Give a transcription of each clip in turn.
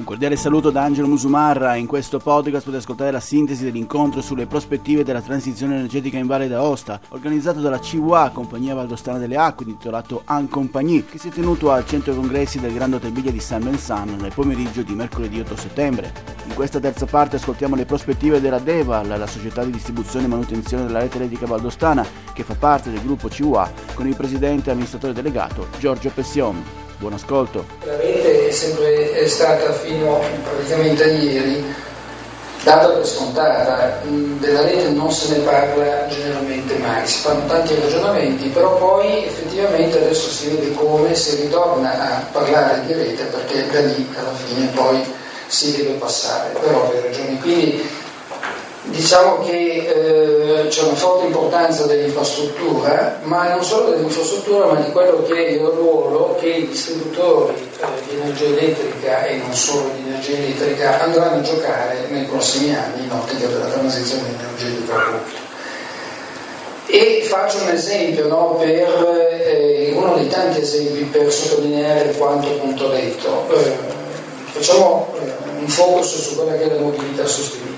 Un cordiale saluto da Angelo Musumarra. In questo podcast potete ascoltare la sintesi dell'incontro sulle prospettive della transizione energetica in Valle d'Aosta, organizzato dalla CWA, Compagnia Valdostana delle Acque, intitolato An Compagnie, che si è tenuto al centro congressi del Grande Hotel di San Benzano nel pomeriggio di mercoledì 8 settembre. In questa terza parte ascoltiamo le prospettive della Deval, la società di distribuzione e manutenzione della rete elettrica valdostana, che fa parte del gruppo CWA, con il presidente e amministratore delegato Giorgio Pession. Buon ascolto. La rete è sempre è stata fino praticamente a ieri data per scontata, della rete non se ne parla generalmente mai, si fanno tanti ragionamenti, però poi effettivamente adesso si vede come si ritorna a parlare di rete perché da lì alla fine poi si deve passare, per ovvie ragioni. Quindi Diciamo che eh, c'è una forte importanza dell'infrastruttura, ma non solo dell'infrastruttura, ma di quello che è il ruolo che i distributori eh, di energia elettrica e non solo di energia elettrica andranno a giocare nei prossimi anni in ottica della transizione energetica. E faccio un esempio no, per eh, uno dei tanti esempi per sottolineare quanto appunto detto. Eh, facciamo eh, un focus su quella che è la mobilità sostenibile.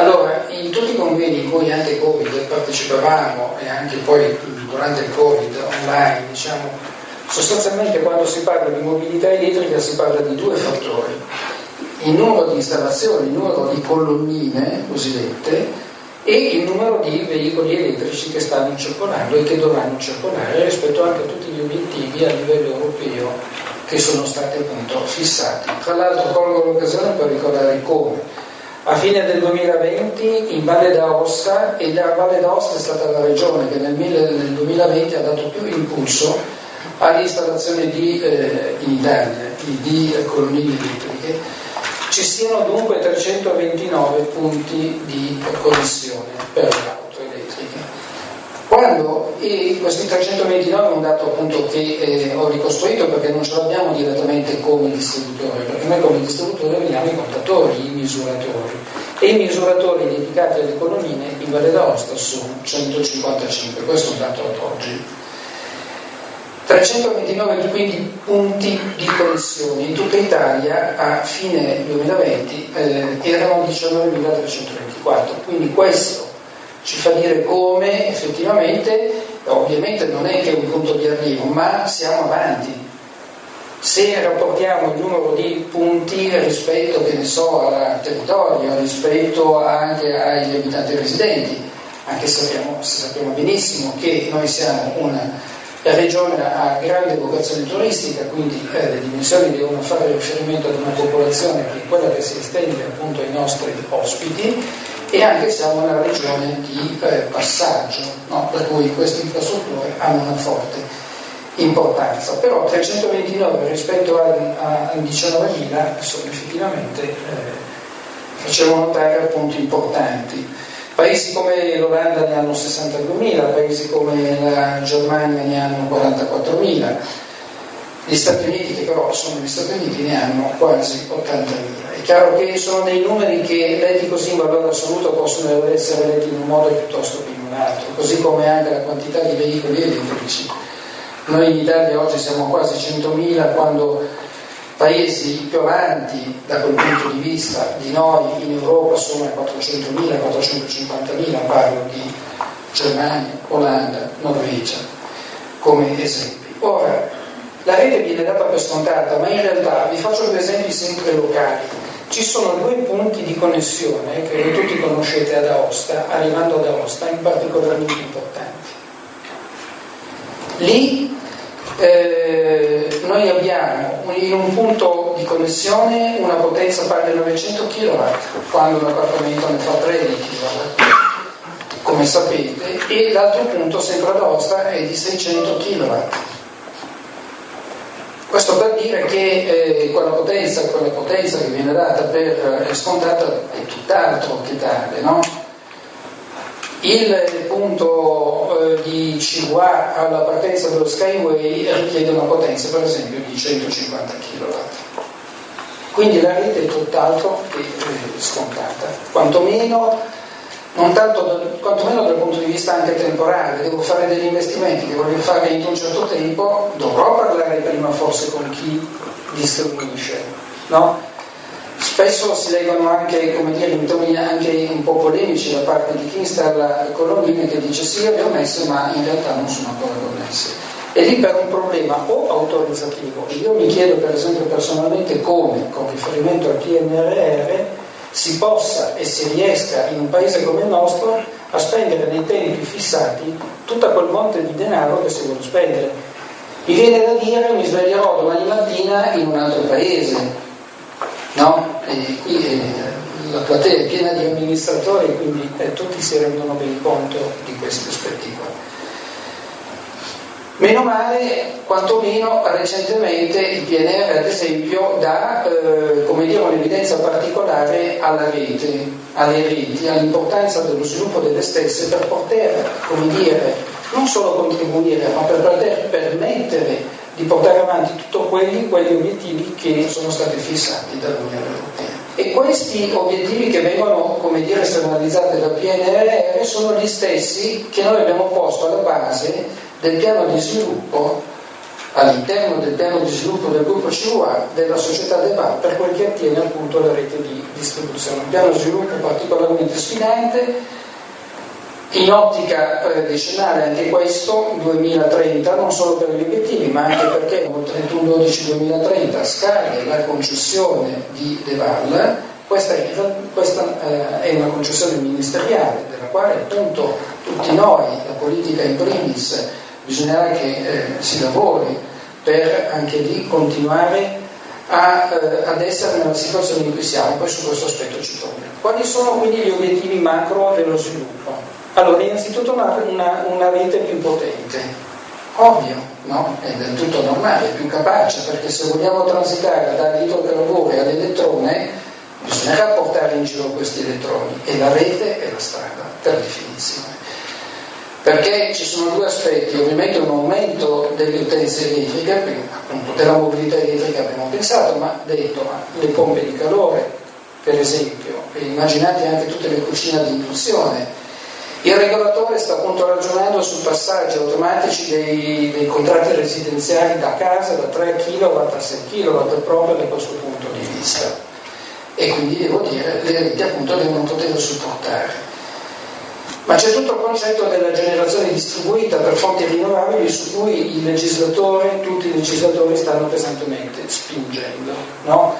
Allora, in tutti i convegni in cui anche Covid partecipavamo e anche poi durante il Covid online, diciamo, sostanzialmente quando si parla di mobilità elettrica si parla di due fattori. Il numero di installazioni, il numero di colonnine cosiddette e il numero di veicoli elettrici che stanno circolando e che dovranno circolare rispetto anche a tutti gli obiettivi a livello europeo che sono stati appunto fissati. Tra l'altro colgo l'occasione per ricordare come a fine del 2020 in Valle d'Aosta, e la Valle d'Aosta è stata la regione che nel, nel 2020 ha dato più impulso all'installazione di, eh, in Italia di, colonnine elettriche, ci siano dunque 329 punti di connessione per elettrica. Quando questi 329 è un dato appunto che eh, ho ricostruito perché non ce l'abbiamo direttamente come distributore, perché noi come distributore abbiamo i contatori, i misuratori e i misuratori dedicati alle colonnine in Valle d'Aosta sono 155, questo è un dato ad oggi. 329 quindi punti di connessione in tutta Italia a fine 2020 eh, erano 19.324, quindi questo ci fa dire come effettivamente, ovviamente non è che è un punto di arrivo, ma siamo avanti. Se rapportiamo il numero di punti rispetto, so, al territorio, rispetto anche agli abitanti residenti, anche se sappiamo, se sappiamo benissimo che noi siamo una regione a grande vocazione turistica, quindi eh, le dimensioni devono fare riferimento ad una popolazione che è quella che si estende appunto ai nostri ospiti e anche siamo una regione di eh, passaggio, no? per cui queste infrastrutture hanno una forte importanza. Però 329 rispetto a, a 19.000 sono effettivamente eh, facevano notare punti importanti. Paesi come l'Olanda ne hanno 62.000, paesi come la Germania ne hanno 44.000, gli Stati Uniti, che però sono gli Stati Uniti, ne hanno quasi 80.000. È chiaro che sono dei numeri che letti così in valore assoluto possono essere letti in un modo piuttosto che in un altro, così come anche la quantità di veicoli elettrici. Noi in Italia oggi siamo quasi 100.000 quando paesi più avanti da quel punto di vista di noi in Europa sono 400.000, 450.000, parlo di Germania, Olanda, Norvegia come esempi. Ora, la rete viene data per scontata, ma in realtà vi faccio due esempi sempre locali ci sono due punti di connessione che voi tutti conoscete ad Aosta, arrivando ad Aosta, in particolarmente importanti. Lì eh, noi abbiamo in un punto di connessione una potenza pari a 900 kW, quando un appartamento ne fa 3 di kW, come sapete, e l'altro punto, sempre ad Aosta, è di 600 kW. Questo per dire che eh, quella, potenza, quella potenza che viene data per eh, scontata è tutt'altro che tale, no? Il punto eh, di CVA alla partenza dello Skyway richiede una potenza per esempio di 150 kW. Quindi la rete è tutt'altro che eh, scontata, quantomeno non tanto quantomeno dal punto di vista anche temporale, devo fare degli investimenti che voglio fare entro un certo tempo, dovrò parlare prima forse con chi distribuisce, no? Spesso si leggono anche, come dire, in toni anche un po' polemici da parte di chi installa Colombini che dice sì, le ho messe, ma in realtà non sono ancora connesse. E lì per un problema o autorizzativo, io mi chiedo per esempio personalmente come, con riferimento al PNRR, si possa e si riesca in un paese come il nostro a spendere nei tempi fissati tutto quel monte di denaro che si vuole spendere. Mi viene da dire mi sveglierò domani mattina in un altro paese, no? E qui eh, la platea è piena di amministratori, quindi eh, tutti si rendono ben conto di questi aspetti. Meno male, quantomeno recentemente il PNR ad esempio dà eh, dire, un'evidenza particolare alla rete, alle reti, all'importanza dello sviluppo delle stesse per poter, come dire, non solo contribuire, ma per poter permettere di portare avanti tutti quelli, quegli obiettivi che sono stati fissati dall'Unione Europea. E questi obiettivi che vengono, come dire, esternalizzati dal PNRR sono gli stessi che noi abbiamo posto alla base del piano di sviluppo all'interno del piano di sviluppo del gruppo CUA della società DEVA per quel che attiene appunto alla rete di distribuzione. Un piano di sviluppo particolarmente sfidante in ottica eh, decennale anche questo, 2030, non solo per gli obiettivi, ma anche perché il 31-12-2030 scade la concessione di Deval, questa, è, questa eh, è una concessione ministeriale della quale appunto tutti noi, la politica in primis, bisognerà che eh, si lavori per anche lì continuare a, eh, ad essere nella situazione in cui siamo, poi su questo aspetto ci torniamo. Quali sono quindi gli obiettivi macro dello sviluppo? Allora, innanzitutto una, una, una rete più potente, ovvio, no? È del tutto normale, più capace, perché se vogliamo transitare dall'idrocarburo all'elettrone, bisognerà portare in giro questi elettroni e la rete è la strada, per definizione. Perché ci sono due aspetti, ovviamente un aumento delle utenze elettriche, appunto della mobilità elettrica abbiamo pensato, ma detto, ma le pompe di calore, per esempio, e immaginate anche tutte le cucine di induzione, il regolatore sta appunto ragionando su passaggi automatici dei, dei, contratti residenziali da casa da 3 kW a 6 kW proprio da questo punto di vista. E quindi devo dire, le reti appunto devono poterlo supportare. Ma c'è tutto il concetto della generazione distribuita per fonti rinnovabili su cui il legislatore, tutti i legislatori stanno pesantemente spingendo. No?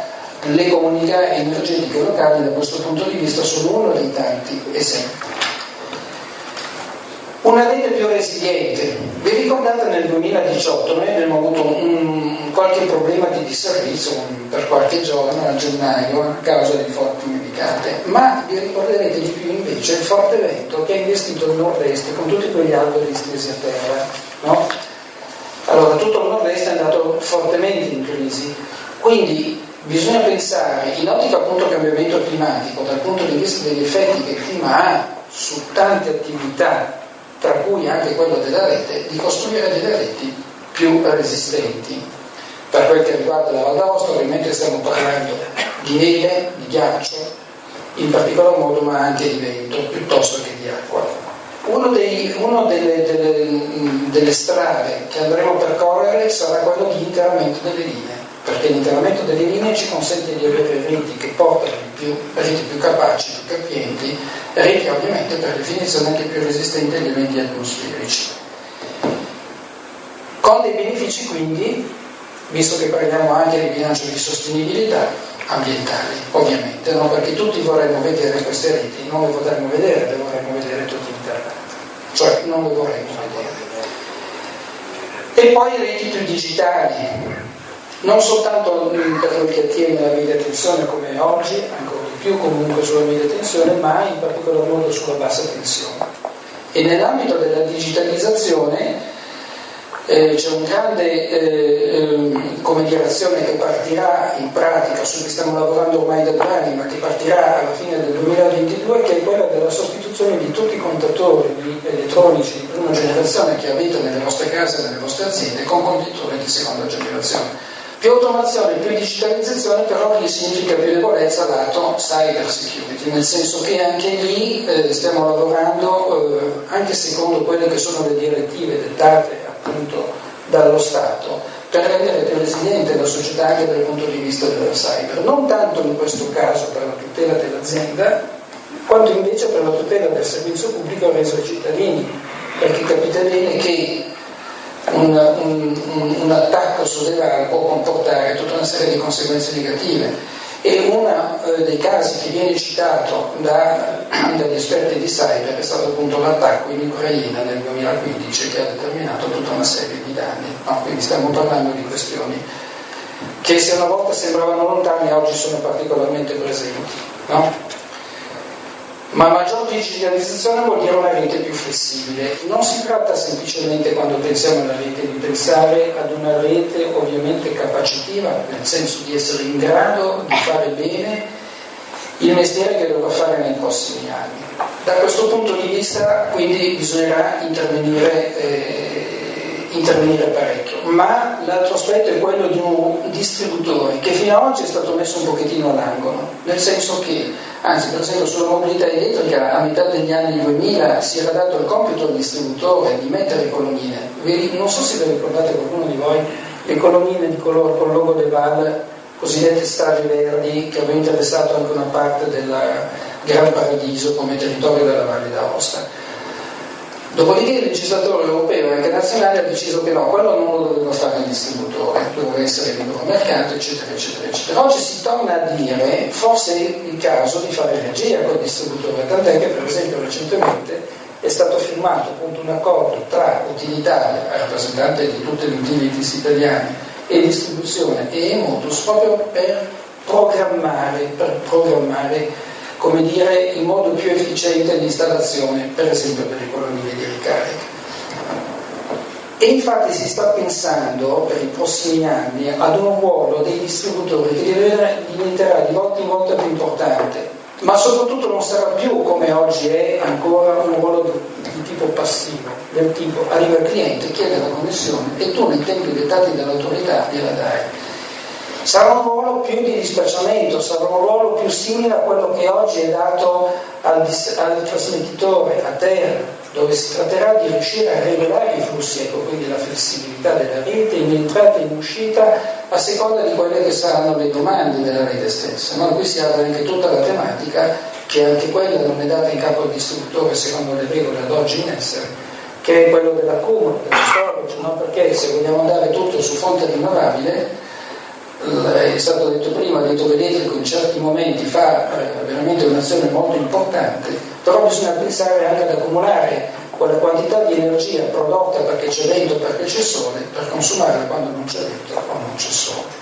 Le comunità energetiche locali da questo punto di vista sono uno dei tanti esempi. Una rete più resiliente. Vi ricordate nel 2018 noi abbiamo avuto un, qualche problema di disservizio per qualche giorno a gennaio a causa di forti nevicate, ma vi ricorderete di più invece il forte vento che ha investito il nord-est con tutti quegli alberi stesi a terra. No? Allora tutto il nord-est è andato fortemente in crisi, quindi bisogna pensare in ottica appunto cambiamento climatico, dal punto di vista degli effetti che il clima ha su tante attività tra cui anche quello della rete, di costruire delle reti più resistenti. Per quel che riguarda la Val d'Aosta ovviamente stiamo parlando di neve, di ghiaccio, in particolar modo ma anche di vento, piuttosto che di acqua. Una delle, delle, delle strade che andremo a percorrere sarà quello di interramento delle linee perché l'interramento delle linee ci consente di avere reti che portano più, reti più capaci, più capienti, reti ovviamente per definizione anche più resistenti agli eventi atmosferici. Con dei benefici quindi, visto che parliamo anche di bilancio di sostenibilità ambientale, ovviamente, no? perché tutti vorremmo vedere queste reti, non le vorremmo vedere, le vorremmo vedere tutte interrate, cioè non le vorremmo vedere. E poi più digitali, non soltanto per quel che attiene alla media tensione come oggi, più comunque sulla media tensione, ma in particolar modo sulla bassa tensione. E nell'ambito della digitalizzazione eh, c'è un grande eh, ehm, come direzione che partirà in pratica, su cui stiamo lavorando ormai da due anni, ma che partirà alla fine del 2022, che è quella della sostituzione di tutti i contatori elettronici di prima generazione che avete nelle vostre case nelle vostre aziende con contatori di seconda generazione. Più automazione, più digitalizzazione, però che significa più debolezza lato cyber security, nel senso che anche lì eh, stiamo lavorando, eh, anche secondo quelle che sono le direttive dettate appunto dallo Stato per rendere più resiliente la società anche dal punto di vista della cyber, non tanto in questo caso per la tutela dell'azienda, quanto invece per la tutela del servizio pubblico reso ai cittadini, perché capite bene che un, un, un, un attacco sull'Iran può comportare tutta una serie di conseguenze negative e uno eh, dei casi che viene citato da, dagli esperti di cyber è stato appunto l'attacco in Ucraina nel 2015 che ha determinato tutta una serie di danni. No? Quindi stiamo parlando di questioni che se una volta sembravano lontane oggi sono particolarmente presenti. No? Ma maggior digitalizzazione vuol dire una rete più flessibile. Non si tratta semplicemente, quando pensiamo alla rete, di pensare ad una rete ovviamente capacitiva, nel senso di essere in grado di fare bene il mestiere che dovrà fare nei prossimi anni. Da questo punto di vista quindi bisognerà intervenire, eh, intervenire parecchio, ma l'altro aspetto è quello di un distributore che fino ad oggi è stato messo un pochettino all'angolo, nel senso che Anzi, per esempio sulla mobilità elettrica a metà degli anni 2000 si era dato il compito al distributore di mettere le colonnine. Non so se vi ricordate qualcuno di voi, le colonnine di colore con logo del VAL, cosiddette strade verdi, che avevano interessato anche una parte del Gran Paradiso come territorio della Valle d'Aosta Dopodiché il legislatore europeo e anche nazionale ha deciso che no, quello non lo doveva fare il distributore, doveva essere libero mercato, eccetera, eccetera, eccetera. Oggi si torna a dire forse è il caso di fare regia col distributore, tant'è che per esempio recentemente è stato firmato appunto un accordo tra utilitaria, rappresentante di tutte le utilities italiane, e distribuzione e Emotus proprio per programmare, per programmare come dire, in modo più efficiente l'installazione, per esempio, delle colonnine di ricarica. E infatti si sta pensando per i prossimi anni ad un ruolo dei distributori che diventerà di volta in volta più importante, ma soprattutto non sarà più come oggi è ancora un ruolo di, di tipo passivo, del tipo arriva il cliente, chiede la connessione e tu nei tempi dettati dall'autorità gliela dai Sarà un ruolo più di dispacciamento, sarà un ruolo più simile a quello che oggi è dato al, al trasmettitore a terra, dove si tratterà di riuscire a regolare i flussi, ecco quindi la flessibilità della rete in entrata e in uscita a seconda di quelle che saranno le domande della rete stessa. No? Qui si apre anche tutta la tematica, che anche quella non è data in capo al distributore secondo le regole ad oggi in essere, che è quello dell'accumulo, dello storage, no? perché se vogliamo andare tutto su fonte rinnovabile è stato detto prima, detto l'elettrico in certi momenti fa eh, veramente un'azione molto importante, però bisogna pensare anche ad accumulare quella quantità di energia prodotta perché c'è vento, perché c'è sole, per consumarla quando non c'è vento o non c'è sole.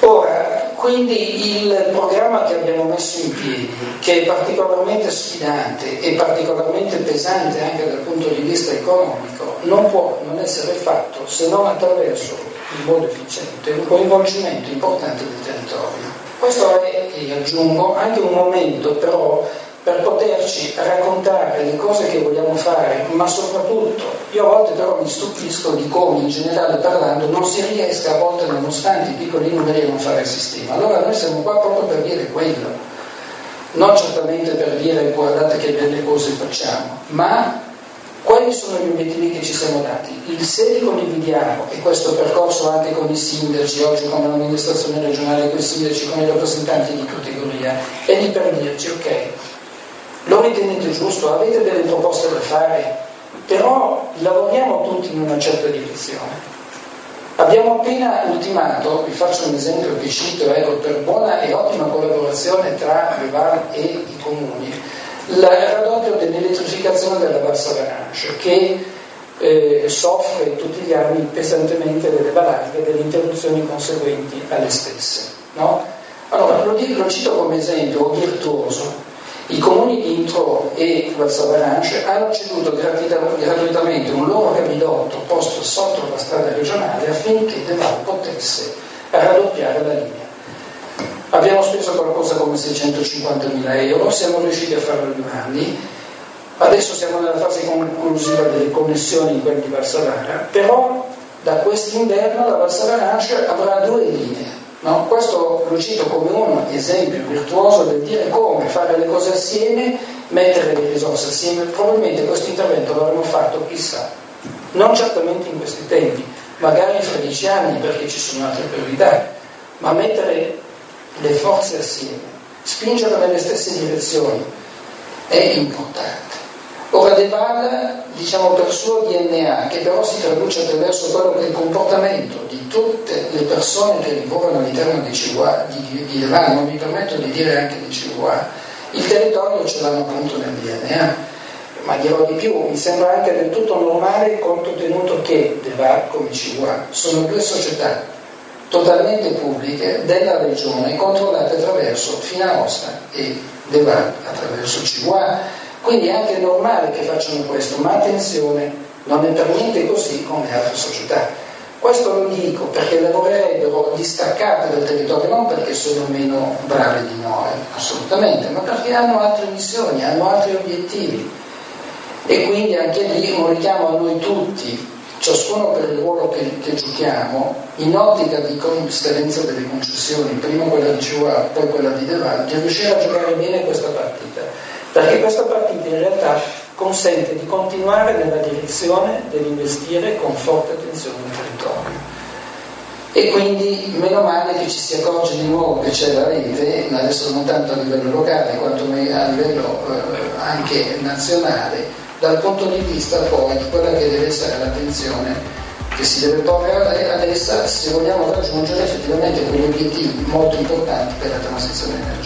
Ora, quindi il programma che abbiamo messo in piedi, che è particolarmente sfidante e particolarmente pesante anche dal punto di vista economico, non può non essere fatto se non attraverso in modo efficiente un coinvolgimento importante del territorio. Questo è, e aggiungo, anche un momento però per poterci raccontare le cose che vogliamo fare, ma soprattutto io a volte però mi stupisco di come in generale parlando non si riesca a volte nonostante i piccoli numeri a non fare il sistema. Allora noi siamo qua proprio per dire quello, non certamente per dire guardate che belle cose facciamo, ma quali sono gli obiettivi che ci siamo dati? Il se li condividiamo, e questo percorso anche con i sindaci, oggi con l'amministrazione regionale, con i sindaci, con i rappresentanti di categoria, è di per dirci, ok, lo ritenete giusto, avete delle proposte da fare, però lavoriamo tutti in una certa direzione. Abbiamo appena ultimato, vi faccio un esempio che cito, ecco, per buona e ottima collaborazione tra le e i comuni, il raddoppio dell'elettrificazione della Bassa Venancia che eh, soffre tutti gli anni pesantemente delle valanghe e delle interruzioni conseguenti alle stesse. No? Allora, lo, dico, lo, cito come esempio virtuoso. I comuni di Intro e Bassa Venancia hanno ceduto gratuitamente un loro capidotto posto sotto la strada regionale affinché Deval potesse raddoppiare la linea. Abbiamo speso qualcosa come 650 mila euro, siamo riusciti a farlo in due anni, adesso siamo nella fase conclusiva delle connessioni in quel di Valsavara, però da quest'inverno la Valsavara avrà due linee. No? Questo lo cito come un esempio virtuoso del dire come fare le cose assieme, mettere le risorse assieme. Probabilmente questo intervento l'avremmo fatto, chissà, non certamente in questi tempi, magari fra dieci anni perché ci sono altre priorità, ma mettere le forze assieme, spingere nelle stesse direzioni è importante. Ora De Val, diciamo per suo DNA, che però si traduce attraverso quello che è il comportamento di tutte le persone che lavorano all'interno di Chihuahua, di, di Val, non mi permetto di dire anche di Chihuahua, il territorio ce l'hanno appunto nel DNA. Ma dirò di più, mi sembra anche del tutto normale conto tenuto che De Val come Chihuahua sono due società totalmente pubbliche della regione controllate attraverso Finaosta e De Val attraverso Chihuahua quindi è anche normale che facciano questo, ma attenzione, non è per niente così con le altre società. Questo lo dico perché lavorerebbero distaccate dal territorio, non perché sono meno brave di noi, assolutamente, ma perché hanno altre missioni, hanno altri obiettivi. E quindi anche lì un richiamo a noi tutti, ciascuno per il ruolo che, che giochiamo, in ottica di scadenza delle concessioni, prima quella di Ciuà, poi quella di Deval, di riuscire a giocare bene questa partita perché questa partita in realtà consente di continuare nella direzione dell'investire con forte attenzione nel territorio. E quindi meno male che ci si accorge di nuovo che c'è la rete, adesso non tanto a livello locale quanto a livello eh, anche nazionale, dal punto di vista poi di quella che deve essere l'attenzione che si deve porre ad essa se vogliamo raggiungere effettivamente quegli obiettivi molto importanti per la transizione energetica.